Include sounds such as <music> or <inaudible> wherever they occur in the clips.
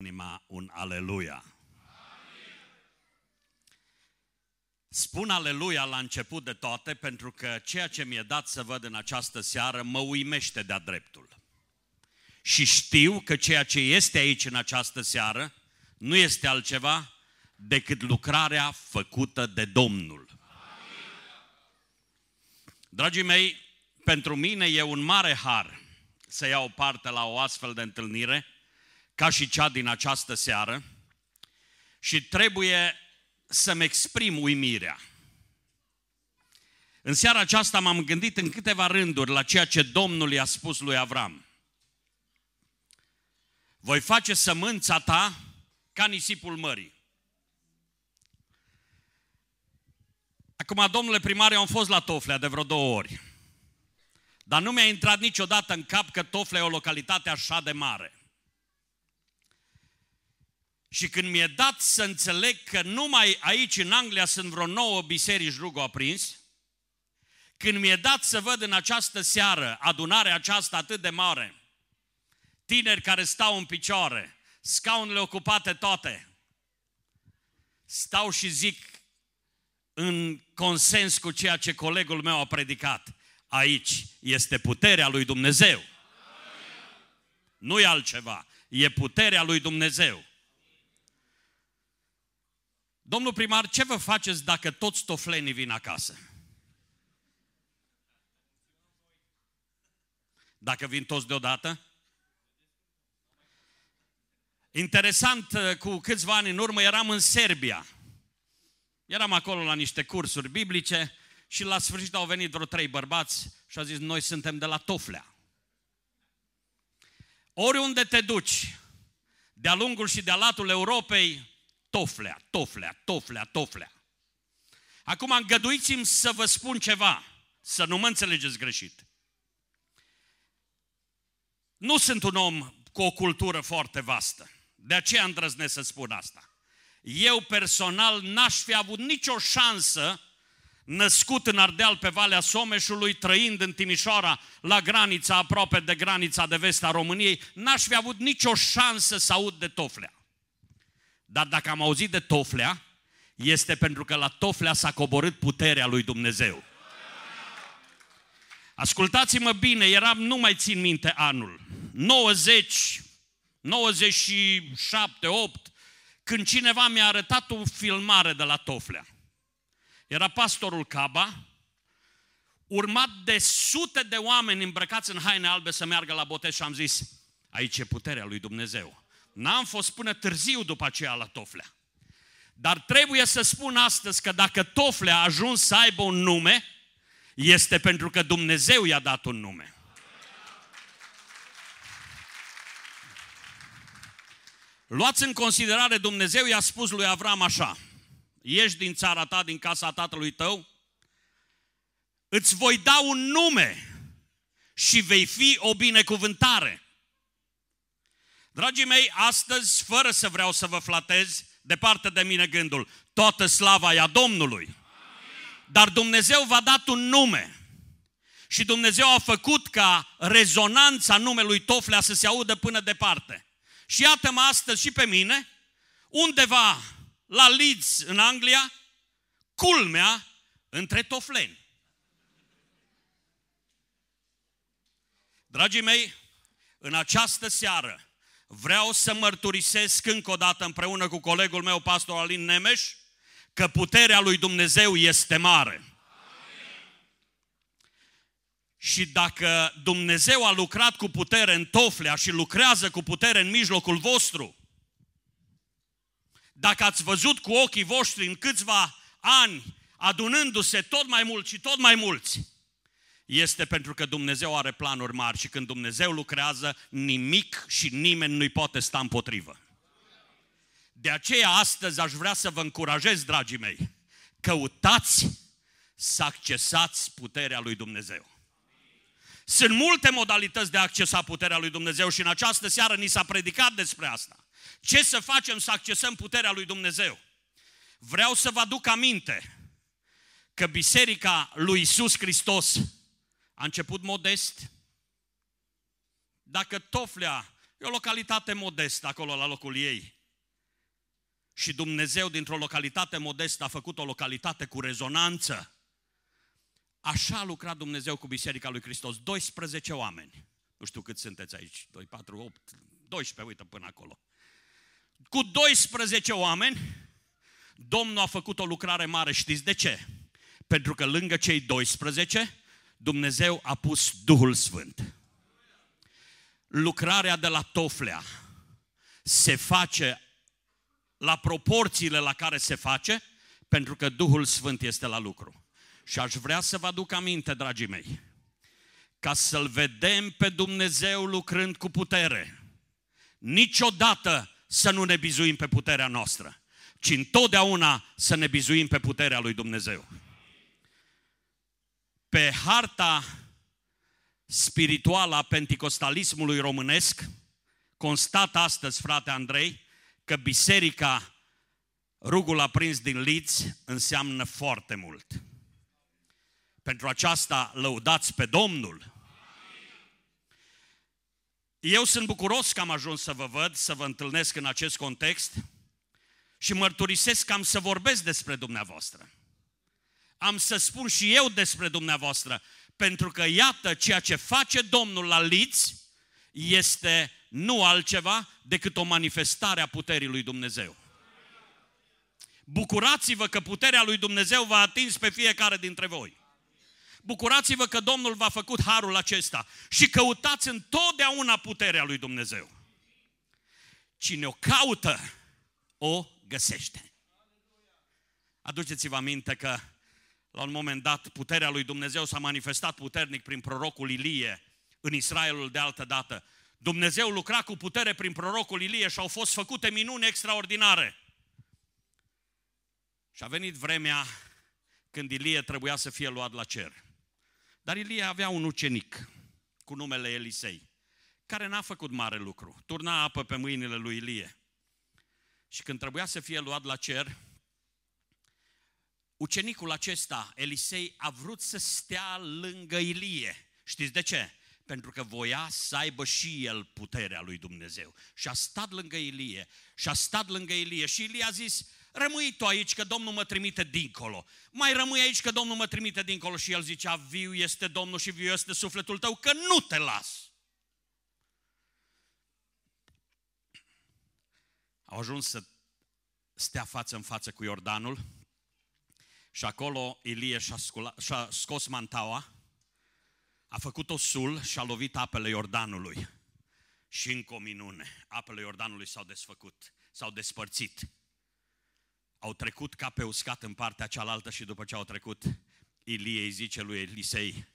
inima un aleluia. Spun aleluia la început de toate pentru că ceea ce mi-e dat să văd în această seară mă uimește de-a dreptul. Și știu că ceea ce este aici în această seară nu este altceva decât lucrarea făcută de Domnul. Dragii mei, pentru mine e un mare har să iau parte la o astfel de întâlnire, ca și cea din această seară, și trebuie să-mi exprim uimirea. În seara aceasta m-am gândit în câteva rânduri la ceea ce Domnul i-a spus lui Avram. Voi face sămânța ta ca nisipul mării. Acum, domnule primar, eu am fost la Toflea de vreo două ori. Dar nu mi-a intrat niciodată în cap că Toflea e o localitate așa de mare. Și când mi-e dat să înțeleg că numai aici în Anglia sunt vreo nouă biserici rugul aprins, când mi-e dat să văd în această seară adunarea aceasta atât de mare, tineri care stau în picioare, scaunele ocupate toate, stau și zic în consens cu ceea ce colegul meu a predicat. Aici este puterea lui Dumnezeu. Nu e altceva. E puterea lui Dumnezeu. Domnul primar, ce vă faceți dacă toți toflenii vin acasă? Dacă vin toți deodată? Interesant, cu câțiva ani în urmă eram în Serbia. Eram acolo la niște cursuri biblice și la sfârșit au venit vreo trei bărbați și au zis, noi suntem de la Toflea. Oriunde te duci, de-a lungul și de-a latul Europei, Toflea, Toflea, Toflea, Toflea. Acum îngăduiți-mi să vă spun ceva, să nu mă înțelegeți greșit. Nu sunt un om cu o cultură foarte vastă. De aceea îndrăznesc să spun asta. Eu personal n-aș fi avut nicio șansă născut în Ardeal pe Valea Someșului, trăind în Timișoara, la granița, aproape de granița de vest a României, n-aș fi avut nicio șansă să aud de Toflea. Dar dacă am auzit de Toflea, este pentru că la Toflea s-a coborât puterea lui Dumnezeu. Ascultați-mă bine, eram, nu mai țin minte anul, 90, 97, 8, când cineva mi-a arătat o filmare de la Toflea. Era pastorul Caba, urmat de sute de oameni îmbrăcați în haine albe să meargă la botez și am zis, aici e puterea lui Dumnezeu. N-am fost până târziu după aceea la Toflea. Dar trebuie să spun astăzi că dacă Toflea a ajuns să aibă un nume, este pentru că Dumnezeu i-a dat un nume. Luați în considerare, Dumnezeu i-a spus lui Avram așa, ieși din țara ta, din casa tatălui tău, îți voi da un nume și vei fi o binecuvântare. Dragii mei, astăzi, fără să vreau să vă flatez, departe de mine gândul, toată slava e a Domnului. Dar Dumnezeu v-a dat un nume. Și Dumnezeu a făcut ca rezonanța numelui Toflea să se audă până departe. Și iată-mă astăzi și pe mine, undeva la Leeds, în Anglia, culmea între tofleni. Dragii mei, în această seară vreau să mărturisesc încă o dată împreună cu colegul meu, pastor Alin Nemeș, că puterea lui Dumnezeu este mare. Și dacă Dumnezeu a lucrat cu putere în Toflea și lucrează cu putere în mijlocul vostru, dacă ați văzut cu ochii voștri în câțiva ani adunându-se tot mai mulți și tot mai mulți, este pentru că Dumnezeu are planuri mari și când Dumnezeu lucrează, nimic și nimeni nu-i poate sta împotrivă. De aceea astăzi aș vrea să vă încurajez, dragii mei, căutați să accesați puterea lui Dumnezeu. Sunt multe modalități de a accesa puterea lui Dumnezeu și în această seară ni s-a predicat despre asta. Ce să facem să accesăm puterea lui Dumnezeu? Vreau să vă aduc aminte că Biserica lui Isus Hristos a început modest. Dacă Toflea E o localitate modestă acolo la locul ei. Și Dumnezeu dintr-o localitate modestă a făcut o localitate cu rezonanță. Așa a lucrat Dumnezeu cu Biserica lui Hristos. 12 oameni. Nu știu cât sunteți aici. 2, 4, 8, 12, uite până acolo. Cu 12 oameni, Domnul a făcut o lucrare mare. Știți de ce? Pentru că lângă cei 12, Dumnezeu a pus Duhul Sfânt. Lucrarea de la Toflea se face la proporțiile la care se face, pentru că Duhul Sfânt este la lucru. Și aș vrea să vă aduc aminte, dragii mei, ca să-L vedem pe Dumnezeu lucrând cu putere. Niciodată să nu ne bizuim pe puterea noastră, ci întotdeauna să ne bizuim pe puterea lui Dumnezeu. Pe harta spirituală a penticostalismului românesc, constată astăzi, frate Andrei, că biserica Rugul aprins din Liți înseamnă foarte mult. Pentru aceasta lăudați pe Domnul. Eu sunt bucuros că am ajuns să vă văd, să vă întâlnesc în acest context și mărturisesc că am să vorbesc despre dumneavoastră. Am să spun și eu despre dumneavoastră, pentru că iată ceea ce face Domnul la Liți este nu altceva decât o manifestare a puterii lui Dumnezeu. Bucurați-vă că puterea lui Dumnezeu v-a atins pe fiecare dintre voi. Bucurați-vă că Domnul v-a făcut harul acesta și căutați întotdeauna puterea lui Dumnezeu. Cine o caută, o găsește. Aduceți-vă aminte că la un moment dat puterea lui Dumnezeu s-a manifestat puternic prin prorocul Ilie în Israelul de altă dată. Dumnezeu lucra cu putere prin prorocul Ilie și au fost făcute minuni extraordinare. Și a venit vremea când Ilie trebuia să fie luat la cer. Dar Ilie avea un ucenic cu numele Elisei, care n-a făcut mare lucru. Turna apă pe mâinile lui Ilie. Și când trebuia să fie luat la cer, ucenicul acesta, Elisei, a vrut să stea lângă Ilie. Știți de ce? pentru că voia să aibă și el puterea lui Dumnezeu. Și a stat lângă Ilie, și a stat lângă Ilie și Ilie a zis, rămâi tu aici că Domnul mă trimite dincolo. Mai rămâi aici că Domnul mă trimite dincolo. Și el zicea, viu este Domnul și viu este sufletul tău, că nu te las. Au ajuns să stea față în față cu Iordanul și acolo Ilie și-a, scula, și-a scos mantaua a făcut o sul și a lovit apele Iordanului. Și încă o minune, apele Iordanului s-au desfăcut, s-au despărțit. Au trecut ca pe uscat în partea cealaltă și după ce au trecut, Ilie îi zice lui Elisei,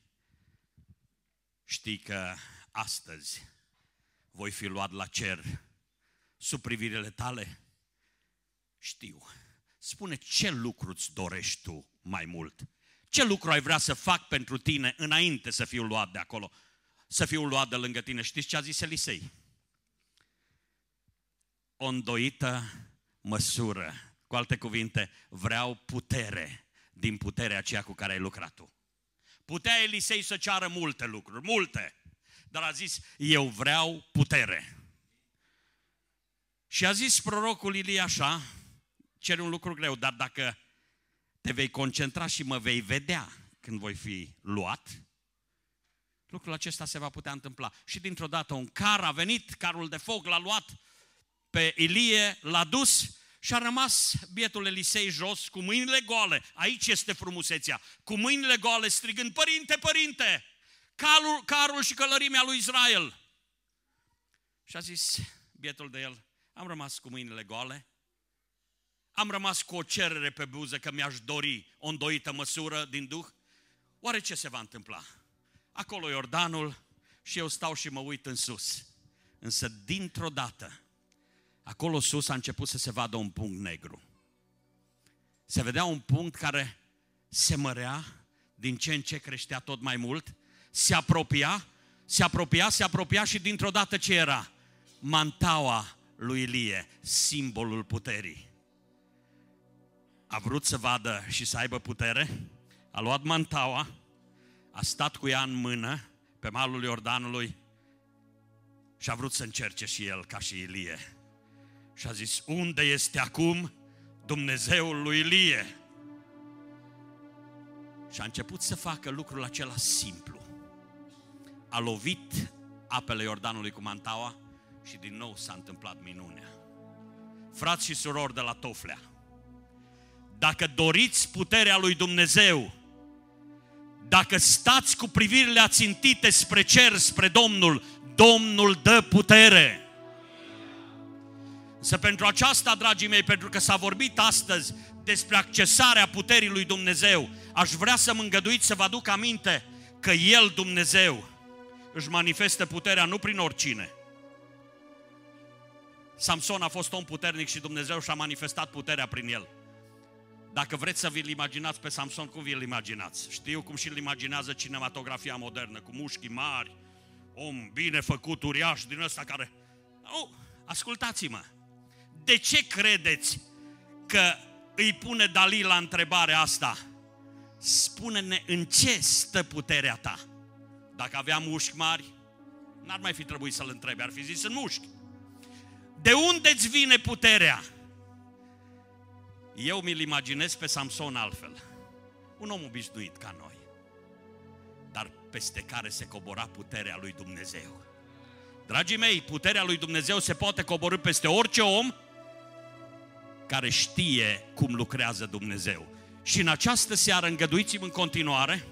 știi că astăzi voi fi luat la cer sub privirile tale? Știu. Spune ce lucru îți dorești tu mai mult? Ce lucru ai vrea să fac pentru tine înainte să fiu luat de acolo? Să fiu luat de lângă tine. Știți ce a zis Elisei? O îndoită măsură. Cu alte cuvinte, vreau putere din puterea aceea cu care ai lucrat tu. Putea Elisei să ceară multe lucruri, multe. Dar a zis, eu vreau putere. Și a zis prorocul Ilie așa, cere un lucru greu, dar dacă te vei concentra și mă vei vedea când voi fi luat, lucrul acesta se va putea întâmpla. Și dintr-o dată un car a venit, carul de foc l-a luat pe Ilie, l-a dus și a rămas bietul Elisei jos cu mâinile goale. Aici este frumusețea. Cu mâinile goale strigând, Părinte, Părinte, carul, carul și călărimea lui Israel. Și a zis bietul de el, am rămas cu mâinile goale, am rămas cu o cerere pe buză că mi-aș dori o îndoită măsură din Duh? Oare ce se va întâmpla? Acolo Iordanul și eu stau și mă uit în sus. Însă dintr-o dată, acolo sus a început să se vadă un punct negru. Se vedea un punct care se mărea, din ce în ce creștea tot mai mult, se apropia, se apropia, se apropia și dintr-o dată ce era? Mantaua lui Ilie, simbolul puterii a vrut să vadă și să aibă putere, a luat mantaua, a stat cu ea în mână pe malul Iordanului Și a vrut să încerce și el, ca și Ilie. Și a zis, unde este acum Dumnezeul lui Ilie? Și a început să facă lucrul acela simplu. A lovit apele Iordanului cu mantaua și din nou s-a întâmplat minunea. Frați și surori de la Toflea, dacă doriți puterea lui Dumnezeu, dacă stați cu privirile ațintite spre cer, spre Domnul, Domnul dă putere. Să pentru aceasta, dragii mei, pentru că s-a vorbit astăzi despre accesarea puterii lui Dumnezeu, aș vrea să mă îngăduiți să vă aduc aminte că El, Dumnezeu, își manifestă puterea nu prin oricine. Samson a fost om puternic și Dumnezeu și-a manifestat puterea prin el. Dacă vreți să vi-l imaginați pe Samson, cum vi-l imaginați? Știu cum și-l imaginează cinematografia modernă, cu mușchi mari, om bine făcut, uriaș din ăsta care... Oh, ascultați-mă! De ce credeți că îi pune Dalila întrebarea asta? Spune-ne în ce stă puterea ta? Dacă avea mușchi mari, n-ar mai fi trebuit să-l întrebe, ar fi zis în mușchi. De unde îți vine puterea? Eu mi-l imaginez pe Samson altfel. Un om obișnuit ca noi, dar peste care se cobora puterea lui Dumnezeu. Dragii mei, puterea lui Dumnezeu se poate coborâ peste orice om care știe cum lucrează Dumnezeu. Și în această seară îngăduiți-mi în continuare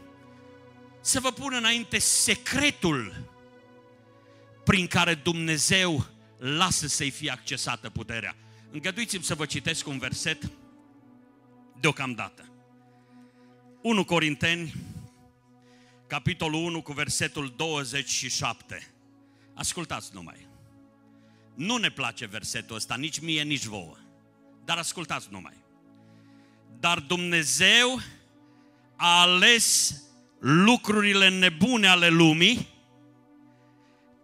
să vă pun înainte secretul prin care Dumnezeu lasă să-i fie accesată puterea. Îngăduiți-mi să vă citesc un verset deocamdată. 1 Corinteni, capitolul 1 cu versetul 27. Ascultați numai. Nu ne place versetul ăsta, nici mie, nici vouă. Dar ascultați numai. Dar Dumnezeu a ales lucrurile nebune ale lumii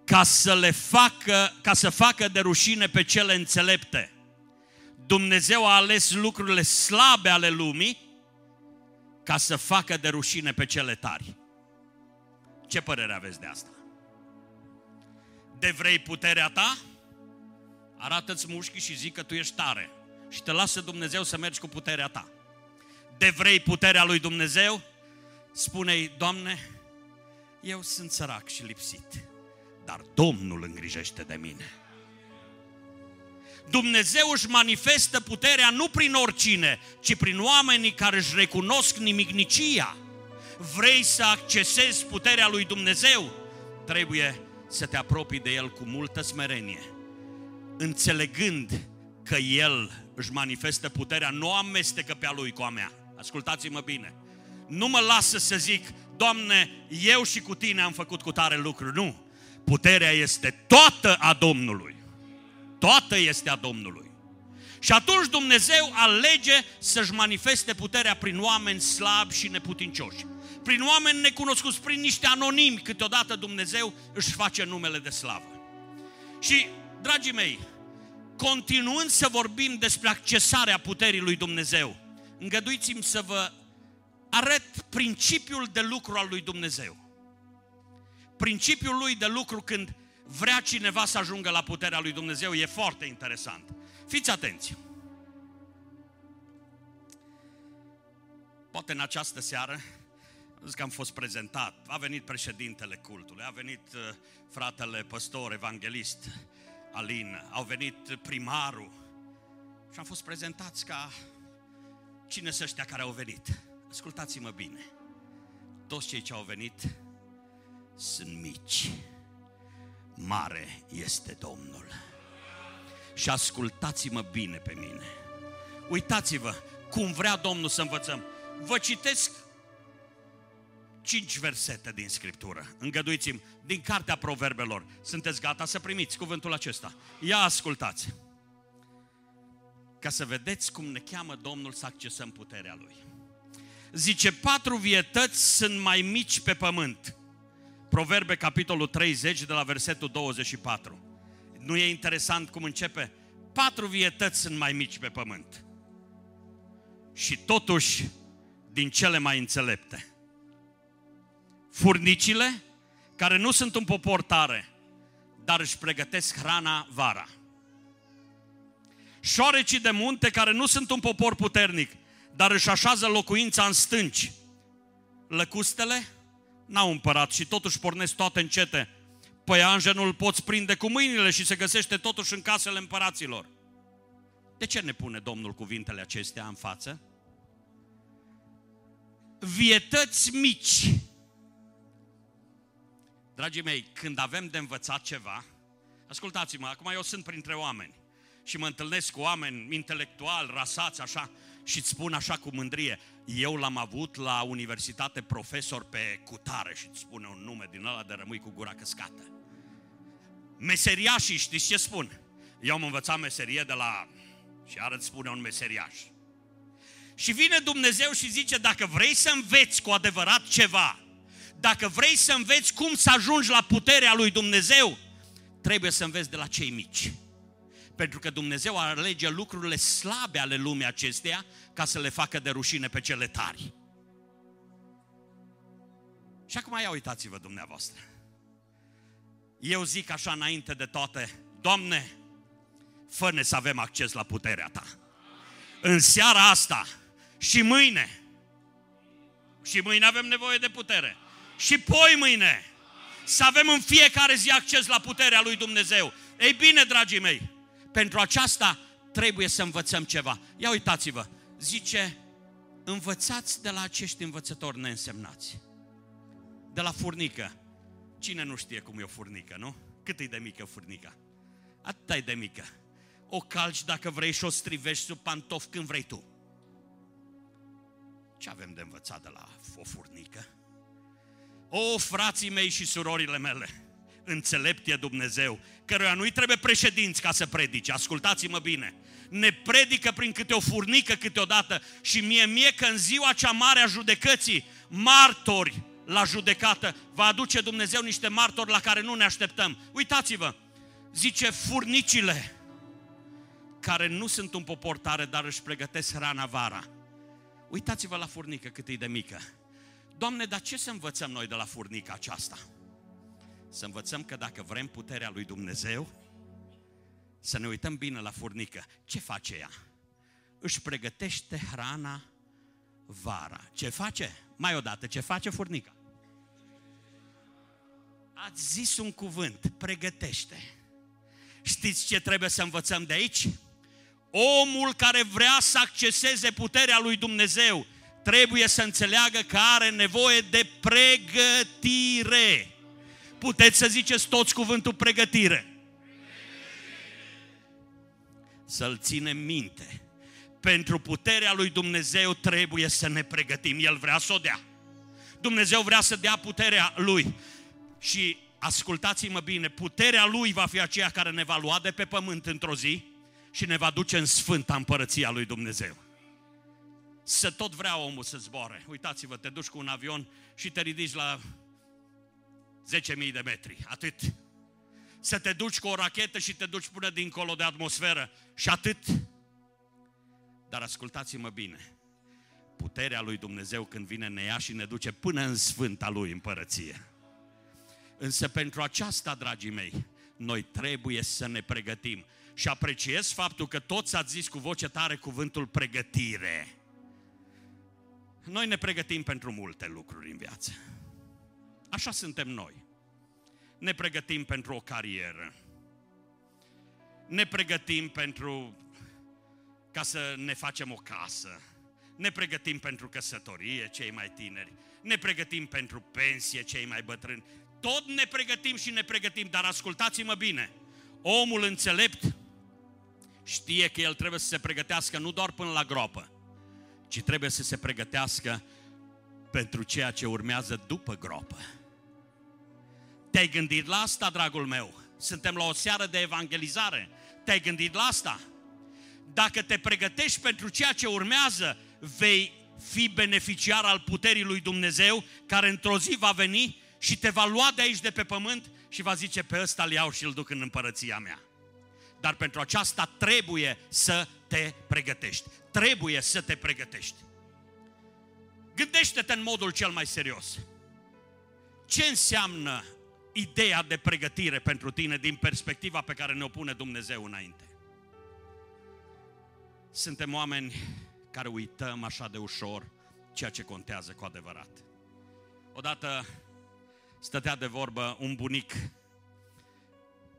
ca să le facă, ca să facă de rușine pe cele înțelepte. Dumnezeu a ales lucrurile slabe ale lumii ca să facă de rușine pe cele tari. Ce părere aveți de asta? De vrei puterea ta? Arată-ți mușchii și zic că tu ești tare și te lasă Dumnezeu să mergi cu puterea ta. De vrei puterea lui Dumnezeu? Spune-i, Doamne, eu sunt sărac și lipsit, dar Domnul îngrijește de mine. Dumnezeu își manifestă puterea nu prin oricine, ci prin oamenii care își recunosc nimicnicia. Vrei să accesezi puterea lui Dumnezeu? Trebuie să te apropii de El cu multă smerenie, înțelegând că El își manifestă puterea, nu amestecă pe a Lui cu a mea. Ascultați-mă bine. Nu mă lasă să zic, Doamne, eu și cu Tine am făcut cu tare lucruri. Nu. Puterea este toată a Domnului. Toată este a Domnului. Și atunci Dumnezeu alege să-și manifeste puterea prin oameni slabi și neputincioși. Prin oameni necunoscuți, prin niște anonimi, câteodată Dumnezeu își face numele de slavă. Și, dragii mei, continuând să vorbim despre accesarea puterii lui Dumnezeu, îngăduiți-mi să vă arăt principiul de lucru al lui Dumnezeu. Principiul lui de lucru când vrea cineva să ajungă la puterea lui Dumnezeu e foarte interesant. Fiți atenți! Poate în această seară, zic că am fost prezentat, a venit președintele cultului, a venit uh, fratele păstor, evanghelist, Alin, au venit primarul și am fost prezentați ca cine sunt ăștia care au venit. Ascultați-mă bine, toți cei ce au venit sunt mici mare este Domnul. Și ascultați-mă bine pe mine. Uitați-vă cum vrea Domnul să învățăm. Vă citesc cinci versete din Scriptură. Îngăduiți-mi, din Cartea Proverbelor. Sunteți gata să primiți cuvântul acesta? Ia ascultați! Ca să vedeți cum ne cheamă Domnul să accesăm puterea Lui. Zice, patru vietăți sunt mai mici pe pământ Proverbe, capitolul 30, de la versetul 24. Nu e interesant cum începe? Patru vietăți sunt mai mici pe pământ. Și totuși, din cele mai înțelepte. Furnicile, care nu sunt un popor tare, dar își pregătesc hrana vara. Șoarecii de munte care nu sunt un popor puternic, dar își așează locuința în stânci. Lăcustele n-au împărat și totuși pornesc toate încete. Păianjenul poți prinde cu mâinile și se găsește totuși în casele împăraților. De ce ne pune Domnul cuvintele acestea în față? Vietăți mici. Dragii mei, când avem de învățat ceva, ascultați-mă, acum eu sunt printre oameni și mă întâlnesc cu oameni intelectuali, rasați, așa, și îți spun așa cu mândrie, eu l-am avut la universitate profesor pe cutare și îți spune un nume din ăla de rămâi cu gura căscată. Meseriașii, știți ce spun? Eu am învățat meserie de la... și arăt spune un meseriaș. Și vine Dumnezeu și zice, dacă vrei să înveți cu adevărat ceva, dacă vrei să înveți cum să ajungi la puterea lui Dumnezeu, trebuie să înveți de la cei mici. Pentru că Dumnezeu alege lucrurile slabe ale lumii acesteia ca să le facă de rușine pe cele tari. Și acum ia uitați-vă dumneavoastră. Eu zic așa înainte de toate, Doamne, fă să avem acces la puterea Ta. În seara asta și mâine, și mâine avem nevoie de putere, și poi mâine, să avem în fiecare zi acces la puterea lui Dumnezeu. Ei bine, dragii mei, pentru aceasta trebuie să învățăm ceva. Ia uitați-vă, zice, învățați de la acești învățători neînsemnați. De la furnică. Cine nu știe cum e o furnică, nu? Cât e de mică furnica? Atât e de mică. O calci dacă vrei și o strivești sub pantof când vrei tu. Ce avem de învățat de la o furnică? O, frații mei și surorile mele, înțelept e Dumnezeu, căruia nu-i trebuie președinți ca să predice, ascultați-mă bine, ne predică prin câte o furnică câteodată și mie mie că în ziua cea mare a judecății, martori la judecată, va aduce Dumnezeu niște martori la care nu ne așteptăm. Uitați-vă, zice furnicile, care nu sunt un popor tare, dar își pregătesc hrana vara. Uitați-vă la furnică cât e de mică. Doamne, dar ce să învățăm noi de la furnica aceasta? Să învățăm că dacă vrem puterea lui Dumnezeu, să ne uităm bine la furnică. Ce face ea? Își pregătește hrana vara. Ce face? Mai odată, ce face furnica? Ați zis un cuvânt, pregătește. Știți ce trebuie să învățăm de aici? Omul care vrea să acceseze puterea lui Dumnezeu trebuie să înțeleagă că are nevoie de pregătire. Puteți să ziceți toți cuvântul pregătire. Să-l ținem minte. Pentru puterea lui Dumnezeu trebuie să ne pregătim. El vrea să o dea. Dumnezeu vrea să dea puterea lui. Și ascultați-mă bine, puterea lui va fi aceea care ne va lua de pe pământ într-o zi și ne va duce în sfânta împărăția lui Dumnezeu. Să tot vrea omul să zboare. Uitați-vă, te duci cu un avion și te ridici la 10.000 de metri, atât. Să te duci cu o rachetă și te duci până dincolo de atmosferă și atât. Dar ascultați-mă bine, puterea lui Dumnezeu când vine ne ia și ne duce până în sfânta lui împărăție. Însă pentru aceasta, dragii mei, noi trebuie să ne pregătim. Și apreciez faptul că toți ați zis cu voce tare cuvântul pregătire. Noi ne pregătim pentru multe lucruri în viață. Așa suntem noi. Ne pregătim pentru o carieră. Ne pregătim pentru ca să ne facem o casă. Ne pregătim pentru căsătorie, cei mai tineri. Ne pregătim pentru pensie, cei mai bătrâni. Tot ne pregătim și ne pregătim, dar ascultați-mă bine. Omul înțelept știe că el trebuie să se pregătească nu doar până la groapă, ci trebuie să se pregătească pentru ceea ce urmează după groapă. Te-ai gândit la asta, dragul meu? Suntem la o seară de evangelizare. Te-ai gândit la asta? Dacă te pregătești pentru ceea ce urmează, vei fi beneficiar al puterii lui Dumnezeu, care într-o zi va veni și te va lua de aici de pe pământ și va zice pe ăsta îl iau și îl duc în împărăția mea. Dar pentru aceasta trebuie să te pregătești. Trebuie să te pregătești. Gândește-te în modul cel mai serios. Ce înseamnă ideea de pregătire pentru tine din perspectiva pe care ne-o pune Dumnezeu înainte. Suntem oameni care uităm așa de ușor ceea ce contează cu adevărat. Odată stătea de vorbă un bunic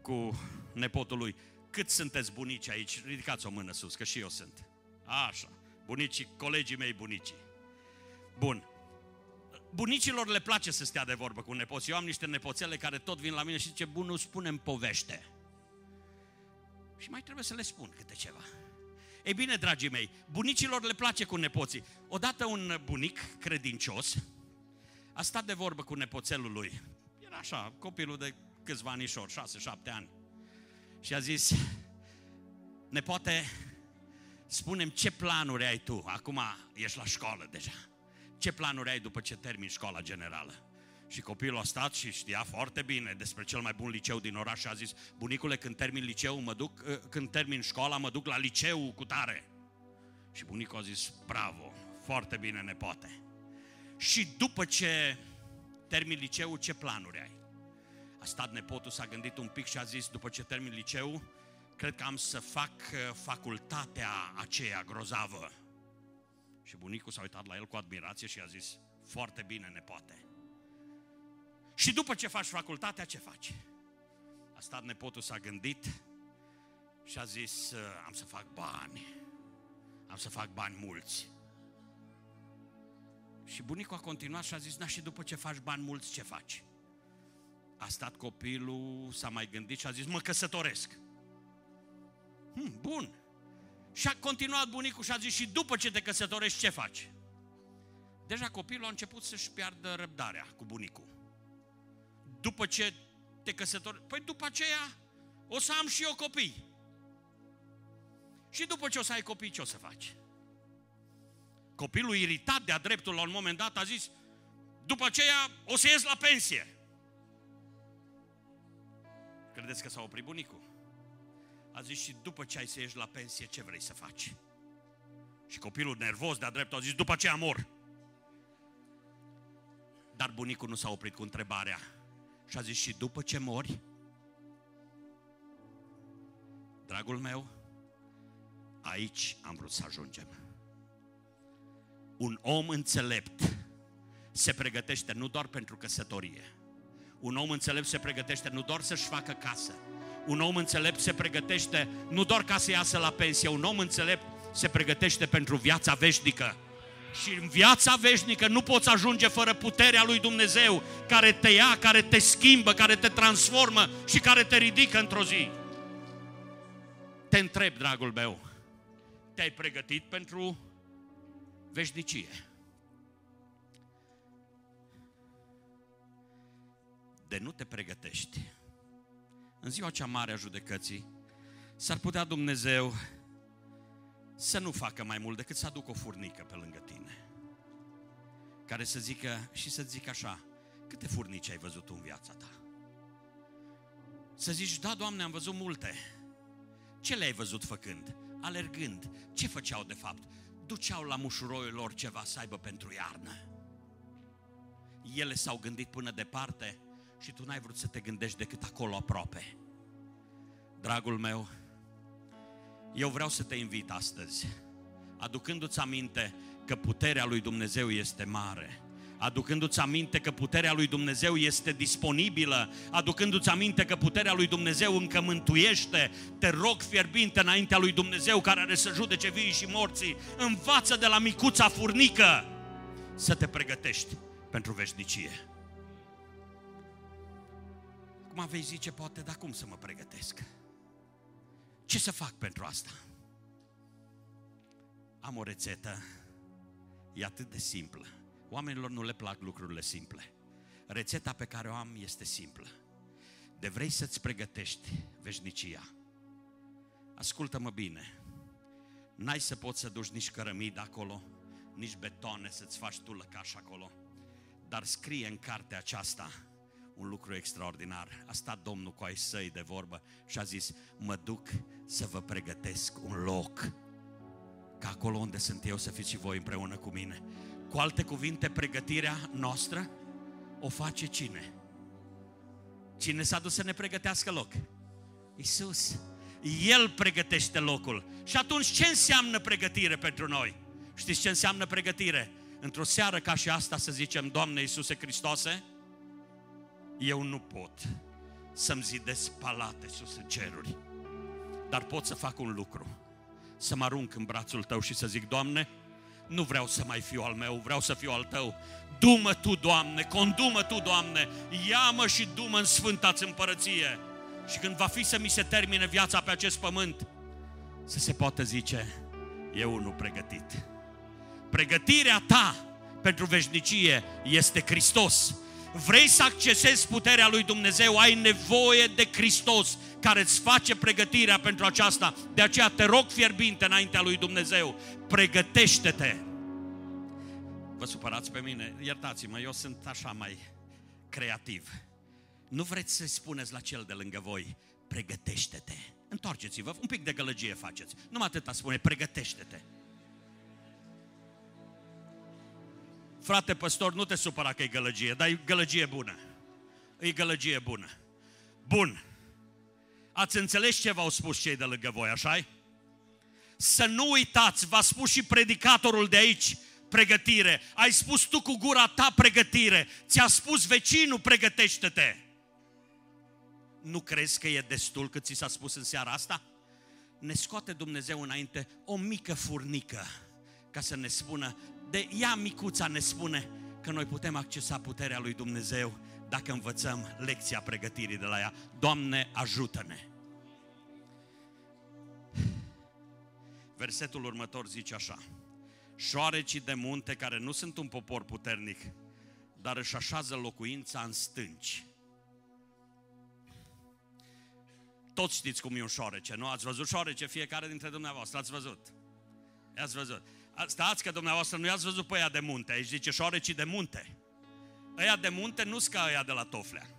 cu nepotul lui. Cât sunteți bunici aici? Ridicați o mână sus, că și eu sunt. Așa, bunicii, colegii mei bunicii. Bun. Bunicilor le place să stea de vorbă cu nepoții. Eu am niște nepoțele care tot vin la mine și zice, bunul, spune povește. Și mai trebuie să le spun câte ceva. Ei bine, dragii mei, bunicilor le place cu nepoții. Odată un bunic credincios a stat de vorbă cu nepoțelul lui. Era așa, copilul de câțiva anișori, șase, șapte ani. Și a zis, nepoate, spunem ce planuri ai tu, acum ești la școală deja. Ce planuri ai după ce termini școala generală? Și copilul a stat și știa foarte bine despre cel mai bun liceu din oraș și a zis, bunicule, când termin liceu, mă duc, ă, când termin școala, mă duc la liceu cu tare. Și bunicul a zis, bravo, foarte bine, nepoate. Și după ce termin liceu, ce planuri ai? A stat nepotul, s-a gândit un pic și a zis, după ce termin liceu, cred că am să fac ă, facultatea aceea grozavă. Și bunicul s-a uitat la el cu admirație și a zis, foarte bine, nepoate. Și după ce faci facultatea, ce faci? A stat nepotul, s-a gândit și a zis, am să fac bani. Am să fac bani mulți. Și bunicul a continuat și a zis, da, și după ce faci bani mulți, ce faci? A stat copilul, s-a mai gândit și a zis, mă căsătoresc. Hmm, bun. Și a continuat bunicul și a zis, și după ce te căsătorești, ce faci? Deja copilul a început să-și piardă răbdarea cu bunicul după ce te căsătorești, păi după aceea o să am și eu copii. Și după ce o să ai copii, ce o să faci? Copilul iritat de-a dreptul la un moment dat a zis, după aceea o să ies la pensie. Credeți că s-a oprit bunicul? A zis, și după ce ai să ieși la pensie, ce vrei să faci? Și copilul nervos de-a dreptul a zis, după aceea mor. Dar bunicul nu s-a oprit cu întrebarea, și a zis, și după ce mori, dragul meu, aici am vrut să ajungem. Un om înțelept se pregătește nu doar pentru căsătorie. Un om înțelept se pregătește nu doar să-și facă casă. Un om înțelept se pregătește nu doar ca să iasă la pensie. Un om înțelept se pregătește pentru viața veșnică. Și în viața veșnică nu poți ajunge fără puterea lui Dumnezeu care te ia, care te schimbă, care te transformă și care te ridică într-o zi. Te întreb, dragul meu, te-ai pregătit pentru veșnicie? De nu te pregătești. În ziua cea mare a judecății, s-ar putea Dumnezeu să nu facă mai mult decât să aducă o furnică pe lângă tine. Care să zică și să zic așa, câte furnici ai văzut în viața ta? Să zici, da, Doamne, am văzut multe. Ce le-ai văzut făcând? Alergând. Ce făceau de fapt? Duceau la mușuroiul lor ceva să aibă pentru iarnă. Ele s-au gândit până departe și tu n-ai vrut să te gândești decât acolo aproape. Dragul meu, eu vreau să te invit astăzi, aducându-ți aminte că puterea lui Dumnezeu este mare, aducându-ți aminte că puterea lui Dumnezeu este disponibilă, aducându-ți aminte că puterea lui Dumnezeu încă mântuiește, te rog fierbinte înaintea lui Dumnezeu care are să judece vii și morții, învață de la micuța furnică să te pregătești pentru veșnicie. Cum vei zice, poate, dar cum să mă pregătesc? Ce să fac pentru asta? Am o rețetă. E atât de simplă. Oamenilor nu le plac lucrurile simple. Rețeta pe care o am este simplă. De vrei să-ți pregătești veșnicia. Ascultă-mă bine. N-ai să poți să duci nici cărămid acolo, nici betoane să-ți faci tu lăcaș acolo. Dar scrie în cartea aceasta un lucru extraordinar. A stat Domnul cu ai săi de vorbă și a zis, mă duc să vă pregătesc un loc ca acolo unde sunt eu să fiți și voi împreună cu mine. Cu alte cuvinte, pregătirea noastră o face cine? Cine s-a dus să ne pregătească loc? Isus. El pregătește locul. Și atunci ce înseamnă pregătire pentru noi? Știți ce înseamnă pregătire? Într-o seară ca și asta să zicem, Doamne Iisuse Hristoase, eu nu pot să-mi zidesc palate sus în ceruri, dar pot să fac un lucru, să mă arunc în brațul Tău și să zic, Doamne, nu vreau să mai fiu al meu, vreau să fiu al Tău. Du-mă Tu, Doamne, condumă Tu, Doamne, ia-mă și du-mă în Sfânta-ți împărăție. Și când va fi să mi se termine viața pe acest pământ, să se poată zice, eu nu pregătit. Pregătirea ta pentru veșnicie este Hristos. Vrei să accesezi puterea lui Dumnezeu, ai nevoie de Hristos care îți face pregătirea pentru aceasta. De aceea te rog fierbinte înaintea lui Dumnezeu, pregătește-te. Vă supărați pe mine, iertați-mă, eu sunt așa mai creativ. Nu vreți să spuneți la cel de lângă voi, pregătește-te. Întoarceți-vă, un pic de gălăgie faceți. Numai atâta spune, pregătește-te. Frate păstor, nu te supăra că e gălăgie, dar e gălăgie bună. E gălăgie bună. Bun. Ați înțeles ce v-au spus cei de lângă voi, așa Să nu uitați, v-a spus și predicatorul de aici, pregătire. Ai spus tu cu gura ta pregătire. Ți-a spus vecinul, pregătește-te. Nu crezi că e destul cât ți s-a spus în seara asta? Ne scoate Dumnezeu înainte o mică furnică ca să ne spună, de ea micuța ne spune că noi putem accesa puterea lui Dumnezeu dacă învățăm lecția pregătirii de la ea. Doamne, ajută-ne! Versetul următor zice așa. Șoarecii de munte care nu sunt un popor puternic, dar își așează locuința în stânci. Toți știți cum e un șoarece, nu? Ați văzut șoarece fiecare dintre dumneavoastră, ați văzut. Ați văzut. Stați că dumneavoastră nu i-ați văzut pe ea de munte, aici zice șoarecii de munte. Ăia de munte nu sunt ca ăia de la Toflea.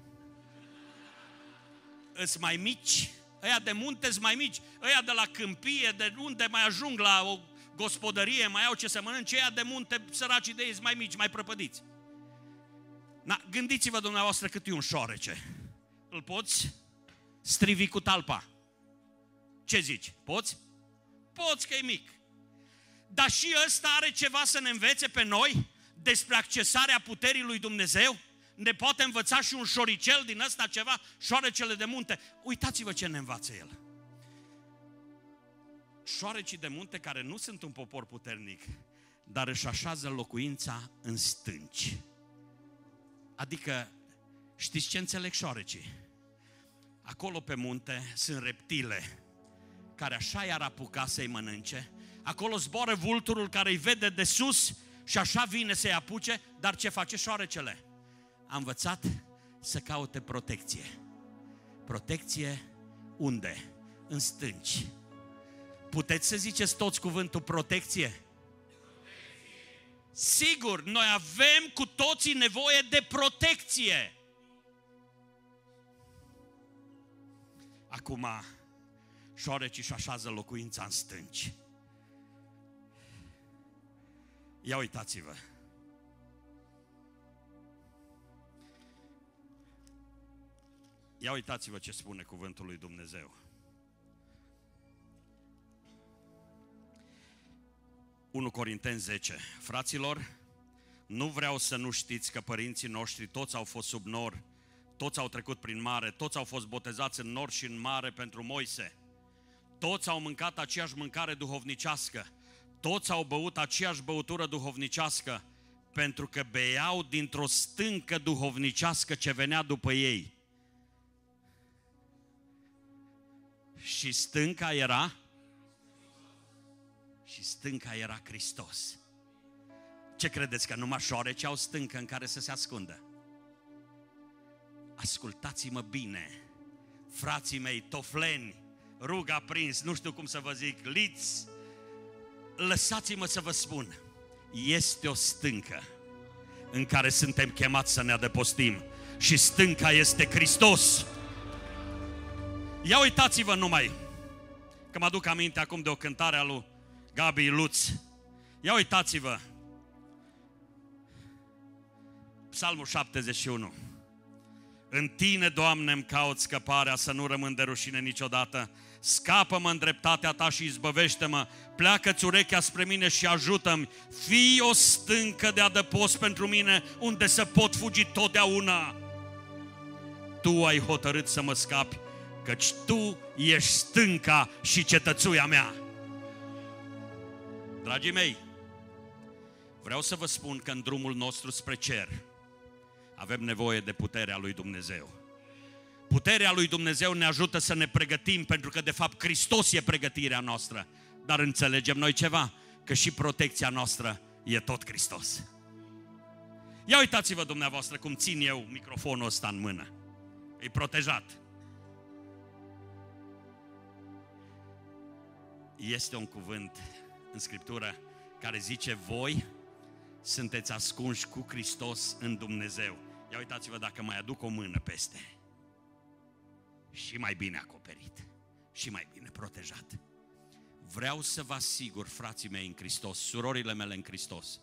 Îs mai mici, ăia de munte sunt mai mici, ăia de la câmpie, de unde mai ajung la o gospodărie, mai au ce să mănânce, ăia de munte, săracii de ei sunt mai mici, mai prăpădiți. Na, gândiți-vă dumneavoastră cât e un șoarece. Îl poți strivi cu talpa. Ce zici? Poți? Poți că e mic. Dar și ăsta are ceva să ne învețe pe noi despre accesarea puterii lui Dumnezeu? Ne poate învăța și un șoricel din ăsta ceva, șoarecele de munte. Uitați-vă ce ne învață el. Șoarecii de munte care nu sunt un popor puternic, dar își așează locuința în stânci. Adică, știți ce înțeleg șoarecii? Acolo pe munte sunt reptile care așa i-ar apuca să-i mănânce. Acolo zboară vulturul care îi vede de sus și așa vine să-i apuce, dar ce face șoarecele? A învățat să caute protecție. Protecție unde? În stânci. Puteți să ziceți toți cuvântul protecție? Sigur, noi avem cu toții nevoie de protecție. Acum, șoarecii și așează locuința în stânci. Ia uitați-vă. Ia uitați-vă ce spune cuvântul lui Dumnezeu. 1 Corinteni 10. Fraților, nu vreau să nu știți că părinții noștri toți au fost sub nor, toți au trecut prin mare, toți au fost botezați în nor și în mare pentru Moise. Toți au mâncat aceeași mâncare duhovnicească, toți au băut aceeași băutură duhovnicească, pentru că beau dintr-o stâncă duhovnicească ce venea după ei. Și stânca era și stânca era Hristos. Ce credeți că numai șoareci au stâncă în care să se ascundă? Ascultați-mă bine, frații mei, tofleni, ruga prins, nu știu cum să vă zic, liți, lăsați-mă să vă spun, este o stâncă în care suntem chemați să ne adăpostim și stânca este Hristos. Ia uitați-vă numai, că mă aduc aminte acum de o cântare a lui Gabi Luț. Ia uitați-vă. Psalmul 71. În Tine, Doamne, îmi caut scăparea să nu rămân de rușine niciodată. Scapă-mă în dreptatea Ta și izbăvește-mă. Pleacă-ți urechea spre mine și ajută-mi. Fii o stâncă de adăpost pentru mine unde să pot fugi totdeauna. Tu ai hotărât să mă scapi, căci Tu ești stânca și cetățuia mea. Dragii mei, vreau să vă spun că în drumul nostru spre cer avem nevoie de puterea lui Dumnezeu. Puterea lui Dumnezeu ne ajută să ne pregătim, pentru că de fapt Hristos e pregătirea noastră. Dar înțelegem noi ceva? Că și protecția noastră e tot Hristos. Ia uitați-vă dumneavoastră cum țin eu microfonul ăsta în mână. E protejat. Este un cuvânt în Scriptură care zice voi sunteți ascunși cu Hristos în Dumnezeu. Ia uitați-vă dacă mai aduc o mână peste. Și mai bine acoperit. Și mai bine protejat. Vreau să vă asigur, frații mei în Hristos, surorile mele în Hristos,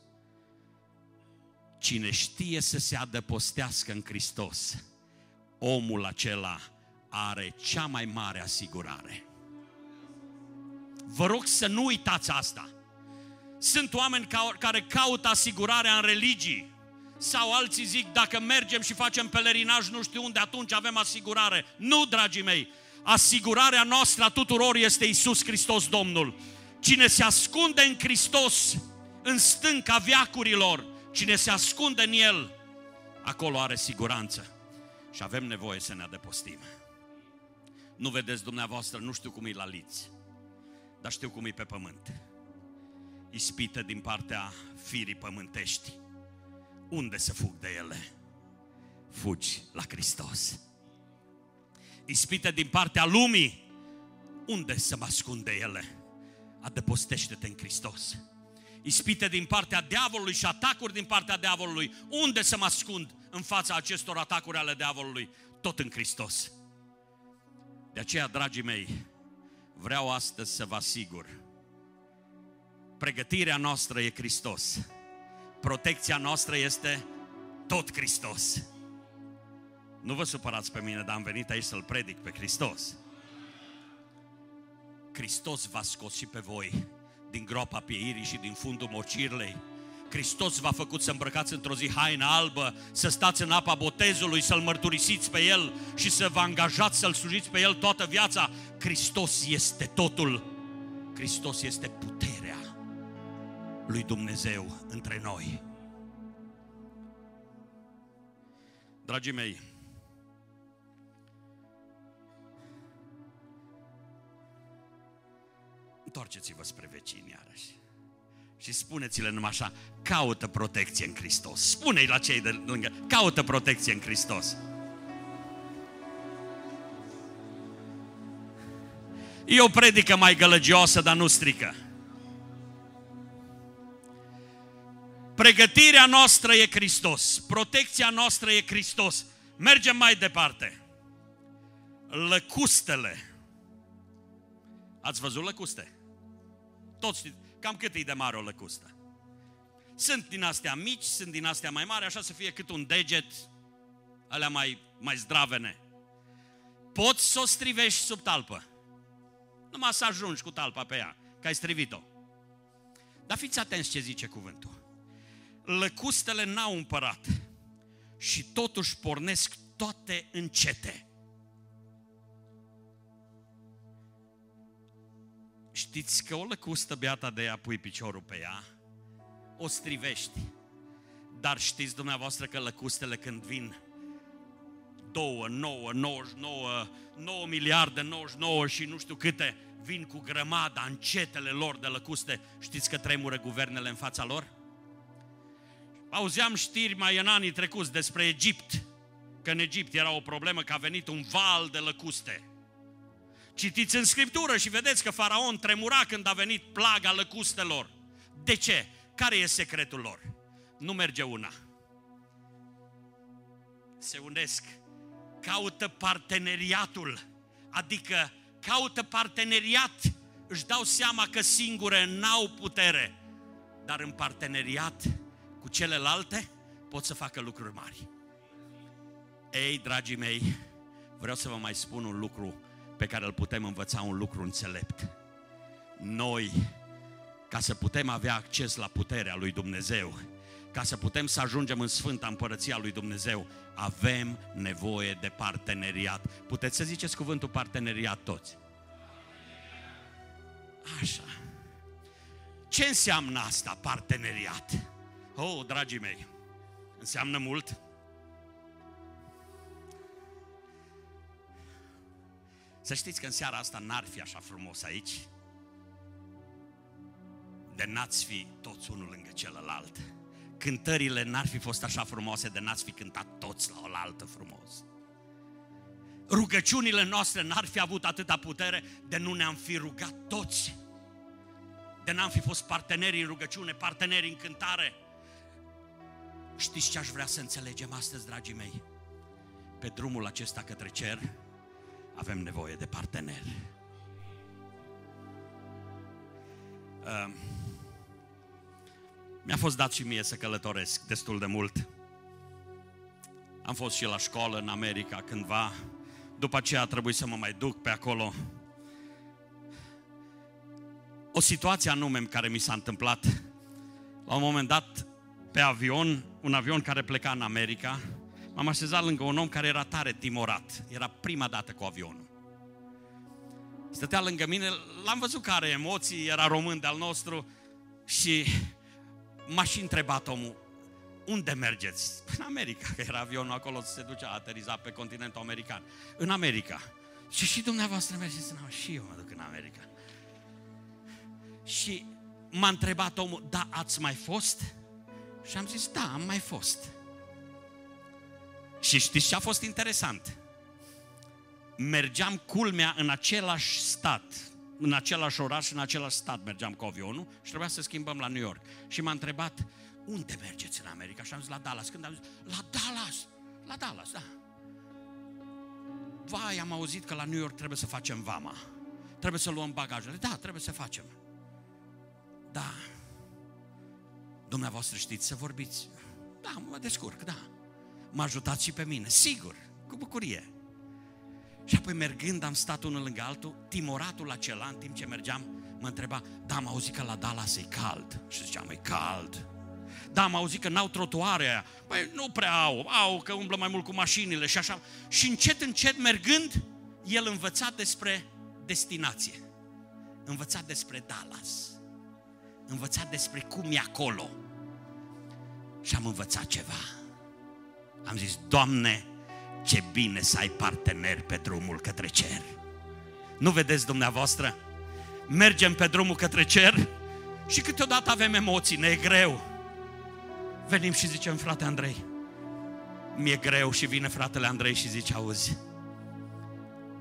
cine știe să se adăpostească în Hristos, omul acela are cea mai mare asigurare. Vă rog să nu uitați asta. Sunt oameni care caută asigurarea în religii. Sau alții zic, dacă mergem și facem pelerinaj nu știu unde, atunci avem asigurare. Nu, dragii mei, asigurarea noastră a tuturor este Isus Hristos Domnul. Cine se ascunde în Hristos, în stânca viacurilor, cine se ascunde în El, acolo are siguranță. Și avem nevoie să ne adăpostim. Nu vedeți dumneavoastră, nu știu cum e la liți, dar știu cum e pe pământ. Ispită din partea firii pământești. Unde să fug de ele? Fugi la Hristos. Ispită din partea lumii. Unde să mă ascund de ele? Adăpostește-te în Hristos. Ispite din partea diavolului și atacuri din partea diavolului. Unde să mă ascund în fața acestor atacuri ale diavolului? Tot în Hristos. De aceea, dragii mei, vreau astăzi să vă asigur, pregătirea noastră e Hristos. Protecția noastră este tot Hristos. Nu vă supărați pe mine, dar am venit aici să-L predic pe Hristos. Hristos v-a scos și pe voi din groapa pieirii și din fundul mocirlei. Hristos v-a făcut să îmbrăcați într-o zi haină albă, să stați în apa botezului, să-L mărturisiți pe El și să vă angajați să-L slujiți pe El toată viața. Hristos este totul. Hristos este puterea lui Dumnezeu între noi. Dragii mei, întoarceți-vă spre vecini iarăși și spuneți-le numai așa, caută protecție în Hristos. Spune-i la cei de lângă, caută protecție în Hristos. E o predică mai gălăgioasă, dar nu strică. Pregătirea noastră e Hristos, protecția noastră e Hristos. Mergem mai departe. Lăcustele. Ați văzut lăcuste? Toți știți. Cam cât e de mare o lăcustă? Sunt din astea mici, sunt din astea mai mari, așa să fie cât un deget, alea mai, mai zdravene. Poți să o strivești sub talpă. Numai să ajungi cu talpa pe ea, că ai strivit-o. Dar fiți atenți ce zice cuvântul. Lăcustele n-au împărat și totuși pornesc toate încete. Știți că o lăcustă beata de ea pui piciorul pe ea, o strivești. Dar știți dumneavoastră că lăcustele când vin 2, 9, 99, 9 miliarde, 99 și nu știu câte, vin cu grămada în cetele lor de lăcuste, știți că tremură guvernele în fața lor? Auzeam știri mai în anii trecuți despre Egipt, că în Egipt era o problemă că a venit un val de lăcuste. Citiți în Scriptură și vedeți că faraon tremura când a venit plaga lăcustelor. De ce? Care e secretul lor? Nu merge una. Se unesc, caută parteneriatul, adică caută parteneriat, își dau seama că singure n-au putere, dar în parteneriat cu celelalte pot să facă lucruri mari. Ei, dragii mei, vreau să vă mai spun un lucru pe care îl putem învăța, un lucru înțelept. Noi, ca să putem avea acces la puterea lui Dumnezeu, ca să putem să ajungem în Sfânta Împărăția lui Dumnezeu, avem nevoie de parteneriat. Puteți să ziceți cuvântul parteneriat toți? Așa. Ce înseamnă asta, parteneriat? Oh, dragii mei, înseamnă mult. Să știți că în seara asta n-ar fi așa frumos aici, de n-ați fi toți unul lângă celălalt. Cântările n-ar fi fost așa frumoase de n-ați fi cântat toți la oaltă frumos. Rugăciunile noastre n-ar fi avut atâta putere de nu ne-am fi rugat toți. De n-am fi fost parteneri în rugăciune, parteneri în cântare. Știți ce aș vrea să înțelegem astăzi, dragii mei? Pe drumul acesta către cer avem nevoie de parteneri. Uh, mi-a fost dat și mie să călătoresc destul de mult. Am fost și la școală în America cândva. După aceea a trebuit să mă mai duc pe acolo. O situație anume care mi s-a întâmplat. La un moment dat, pe avion, un avion care pleca în America, m-am așezat lângă un om care era tare timorat. Era prima dată cu avionul. Stătea lângă mine, l-am văzut că are emoții, era român de-al nostru și m-a și întrebat omul, unde mergeți? În America, că era avionul acolo, se ducea, ateriza pe continentul american. În America. Și și dumneavoastră mergeți în Și eu mă duc în America. Și m-a întrebat omul, da, ați mai fost? Și am zis, da, am mai fost. Și știți ce a fost interesant? Mergeam culmea în același stat, în același oraș, în același stat mergeam cu avionul și trebuia să schimbăm la New York. Și m-a întrebat, unde mergeți în America? Și am zis, la Dallas. Când am zis, la Dallas? La Dallas, da. Vai, am auzit că la New York trebuie să facem vama. Trebuie să luăm bagajele. Da, trebuie să facem. Da. Dumneavoastră știți să vorbiți? Da, mă descurc, da. Mă ajutați și pe mine, sigur, cu bucurie. Și apoi mergând am stat unul lângă altul, timoratul acela, în timp ce mergeam, mă întreba, da, am auzit că la Dallas e cald. Și ziceam, e cald. Da, am auzit că n-au trotuare aia. Păi nu prea au, au că umblă mai mult cu mașinile și așa. Și încet, încet mergând, el învăța despre destinație. Învăța despre Dallas. Învăța despre cum e acolo. Și am învățat ceva. Am zis, Doamne, ce bine să ai parteneri pe drumul către cer. Nu vedeți dumneavoastră? Mergem pe drumul către cer și câteodată avem emoții, ne e greu. Venim și zicem, frate Andrei, mi-e greu și vine fratele Andrei și zice, auzi,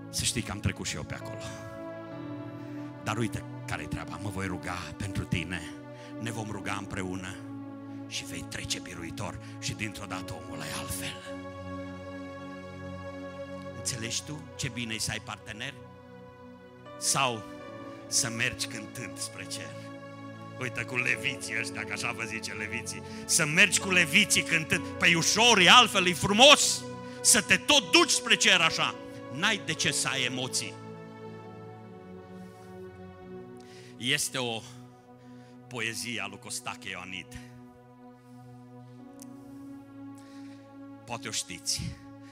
să știi că am trecut și eu pe acolo. Dar uite care-i treaba, mă voi ruga pentru tine, ne vom ruga împreună și vei trece biruitor și dintr-o dată omul e altfel. Înțelegi tu ce bine e să ai partener? Sau să mergi cântând spre cer? Uite cu leviții ăștia, că așa vă zice leviții. Să mergi cu leviții cântând. Păi ușor, e altfel, e frumos. Să te tot duci spre cer așa. N-ai de ce să ai emoții. Este o poezie a lui Costache Ioanid. Poate o știți.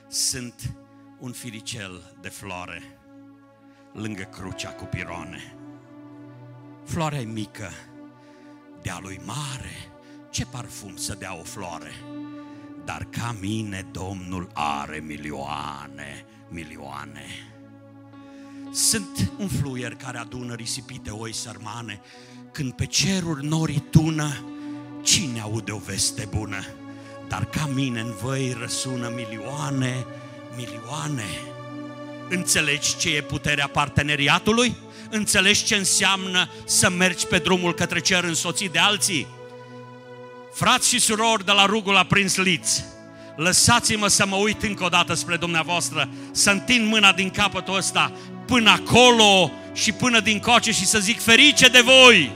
Sunt un firicel de floare lângă crucea cu piroane. Floarea e mică, dealul mare, ce parfum să dea o floare? Dar ca mine Domnul are milioane, milioane. Sunt un fluier care adună risipite oi sărmane, când pe ceruri norii tună, cine aude o veste bună? Dar ca mine în văi răsună milioane, milioane. Înțelegi ce e puterea parteneriatului? Înțelegi ce înseamnă să mergi pe drumul către cer însoțit de alții? Frați și surori de la rugul la Prins Liț, lăsați-mă să mă uit încă o dată spre dumneavoastră, să întind mâna din capătul ăsta până acolo și până din coace și să zic ferice de voi!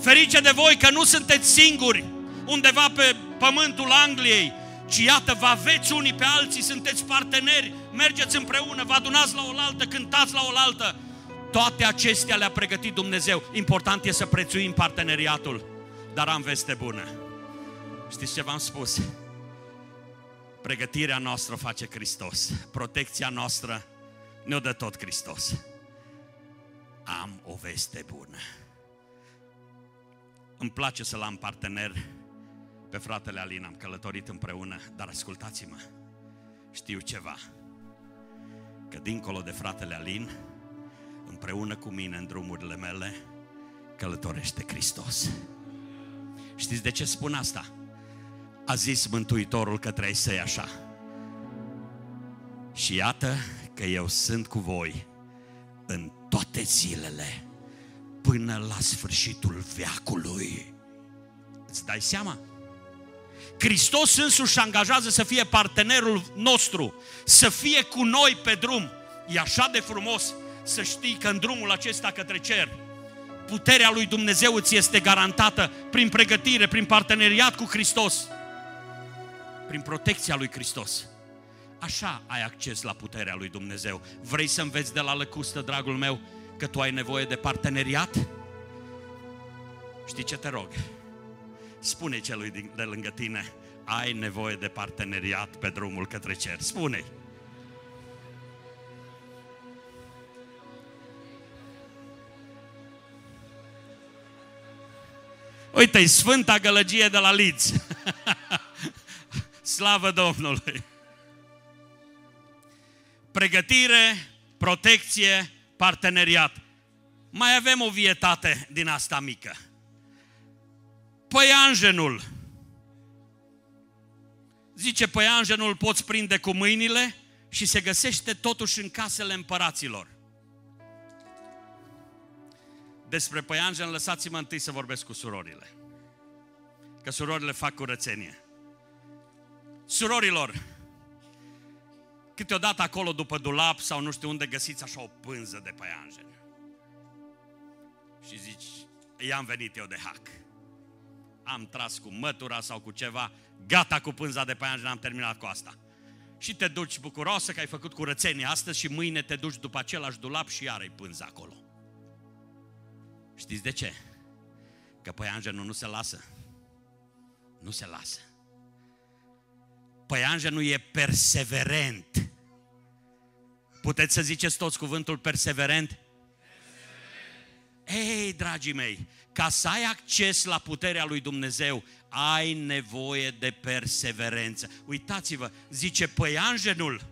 Ferice de voi că nu sunteți singuri undeva pe pământul Angliei, ci iată, vă aveți unii pe alții, sunteți parteneri, mergeți împreună, vă adunați la oaltă, cântați la oaltă. Toate acestea le-a pregătit Dumnezeu. Important e să prețuim parteneriatul. Dar am veste bună. Știți ce v-am spus? Pregătirea noastră face Hristos. Protecția noastră ne-o dă tot Hristos. Am o veste bună. Îmi place să-l am partener pe fratele Alin, am călătorit împreună, dar ascultați-mă, știu ceva, că dincolo de fratele Alin, împreună cu mine în drumurile mele, călătorește Hristos. Știți de ce spun asta? A zis Mântuitorul către ei săi așa. Și iată că eu sunt cu voi în toate zilele până la sfârșitul veacului. Îți dai seama? Hristos însuși angajează să fie partenerul nostru, să fie cu noi pe drum. E așa de frumos să știi că în drumul acesta către cer, puterea lui Dumnezeu îți este garantată prin pregătire, prin parteneriat cu Hristos, prin protecția lui Hristos. Așa ai acces la puterea lui Dumnezeu. Vrei să înveți de la lăcustă, dragul meu, că tu ai nevoie de parteneriat? Știi ce te rog? Spune celui de lângă tine, ai nevoie de parteneriat pe drumul către cer. Spune-i. Uite-i, Sfânta Gălăgie de la Lids. <laughs> Slavă Domnului! Pregătire, protecție, parteneriat. Mai avem o vietate din asta mică. Păianjenul. Zice, păianjenul poți prinde cu mâinile și se găsește totuși în casele împăraților. Despre păianjen, lăsați-mă întâi să vorbesc cu surorile. Că surorile fac curățenie. Surorilor, câteodată acolo după dulap sau nu știu unde găsiți așa o pânză de păianjen. Și zici, i-am venit eu de hack. Am tras cu mătura sau cu ceva, gata cu pânza de păianjen, am terminat cu asta. Și te duci bucuroasă că ai făcut curățenie astăzi și mâine te duci după același dulap și iar ai pânza acolo. Știți de ce? Că păianjenul nu se lasă. Nu se lasă. Păianjenul e perseverent. Puteți să ziceți toți cuvântul perseverent? Ei, dragii mei, ca să ai acces la puterea lui Dumnezeu, ai nevoie de perseverență. Uitați-vă, zice păianjenul,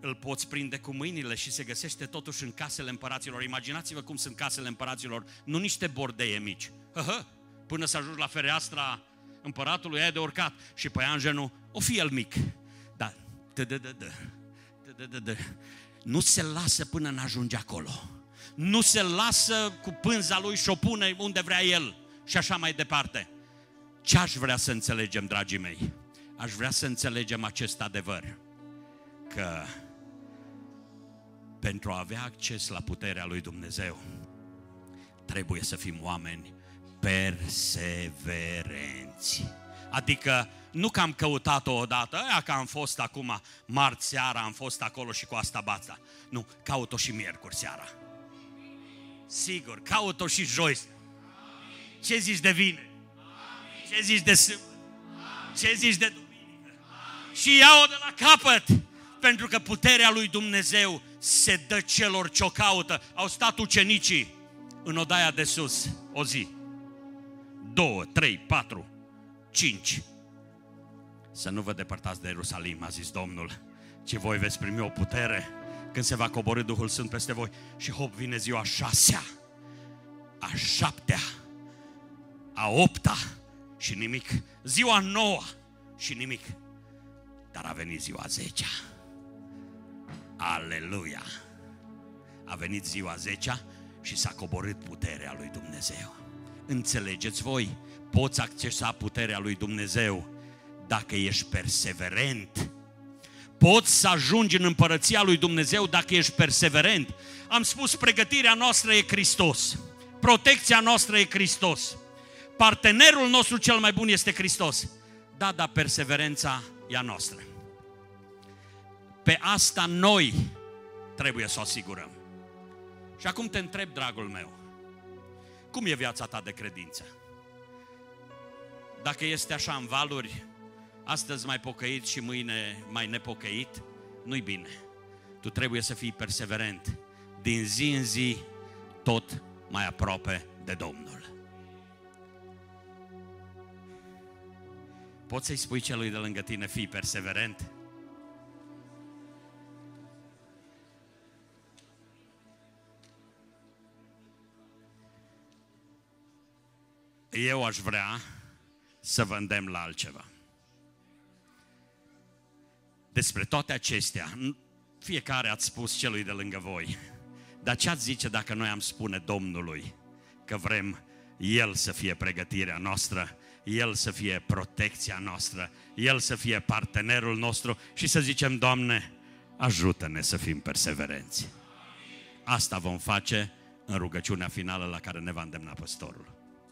îl poți prinde cu mâinile și se găsește totuși în casele împăraților. Imaginați-vă cum sunt casele împăraților, nu niște bordeie mici. Hă, până să ajungi la fereastra împăratului, ai de urcat. Și păianjenul, o fi el mic, dar nu se lasă până n ajunge acolo. Nu se lasă cu pânza lui și o pune unde vrea el și așa mai departe. Ce aș vrea să înțelegem, dragii mei? Aș vrea să înțelegem acest adevăr. Că pentru a avea acces la puterea lui Dumnezeu, trebuie să fim oameni perseverenți. Adică nu că am căutat-o odată, aia că am fost acum marți seara, am fost acolo și cu asta bața. Nu, caut-o și miercuri seara. Sigur, caut-o și joi. Ce zici de vine? Ce zici de sâmbătă? Ce zici de duminică? Și ia-o de la capăt, pentru că puterea lui Dumnezeu se dă celor ce o caută. Au stat ucenicii în odaia de sus o zi. Două, trei, patru, cinci. Să nu vă depărtați de Ierusalim, a zis Domnul, ci voi veți primi o putere când se va coborâ Duhul Sfânt peste voi. Și hop, vine ziua a șasea, a șaptea, a opta și nimic. Ziua nouă și nimic. Dar a venit ziua zecea. Aleluia! A venit ziua zecea și s-a coborât puterea lui Dumnezeu. Înțelegeți voi? Poți accesa puterea lui Dumnezeu dacă ești perseverent. Poți să ajungi în împărăția lui Dumnezeu dacă ești perseverent. Am spus, pregătirea noastră e Hristos. Protecția noastră e Hristos. Partenerul nostru cel mai bun este Hristos. Da, dar perseverența e a noastră. Pe asta noi trebuie să o asigurăm. Și acum te întreb, dragul meu, cum e viața ta de credință? Dacă este așa în valuri, astăzi mai pocăit și mâine mai nepocăit, nu-i bine. Tu trebuie să fii perseverent. Din zi în zi, tot mai aproape de Domnul. Poți să-i spui celui de lângă tine, fii perseverent? Eu aș vrea să vă îndemn la altceva. Despre toate acestea, fiecare ați spus celui de lângă voi. Dar ce ați zice dacă noi am spune Domnului că vrem El să fie pregătirea noastră, El să fie protecția noastră, El să fie partenerul nostru și să zicem, Doamne, ajută-ne să fim perseverenți. Asta vom face în rugăciunea finală la care ne va îndemna păstorul.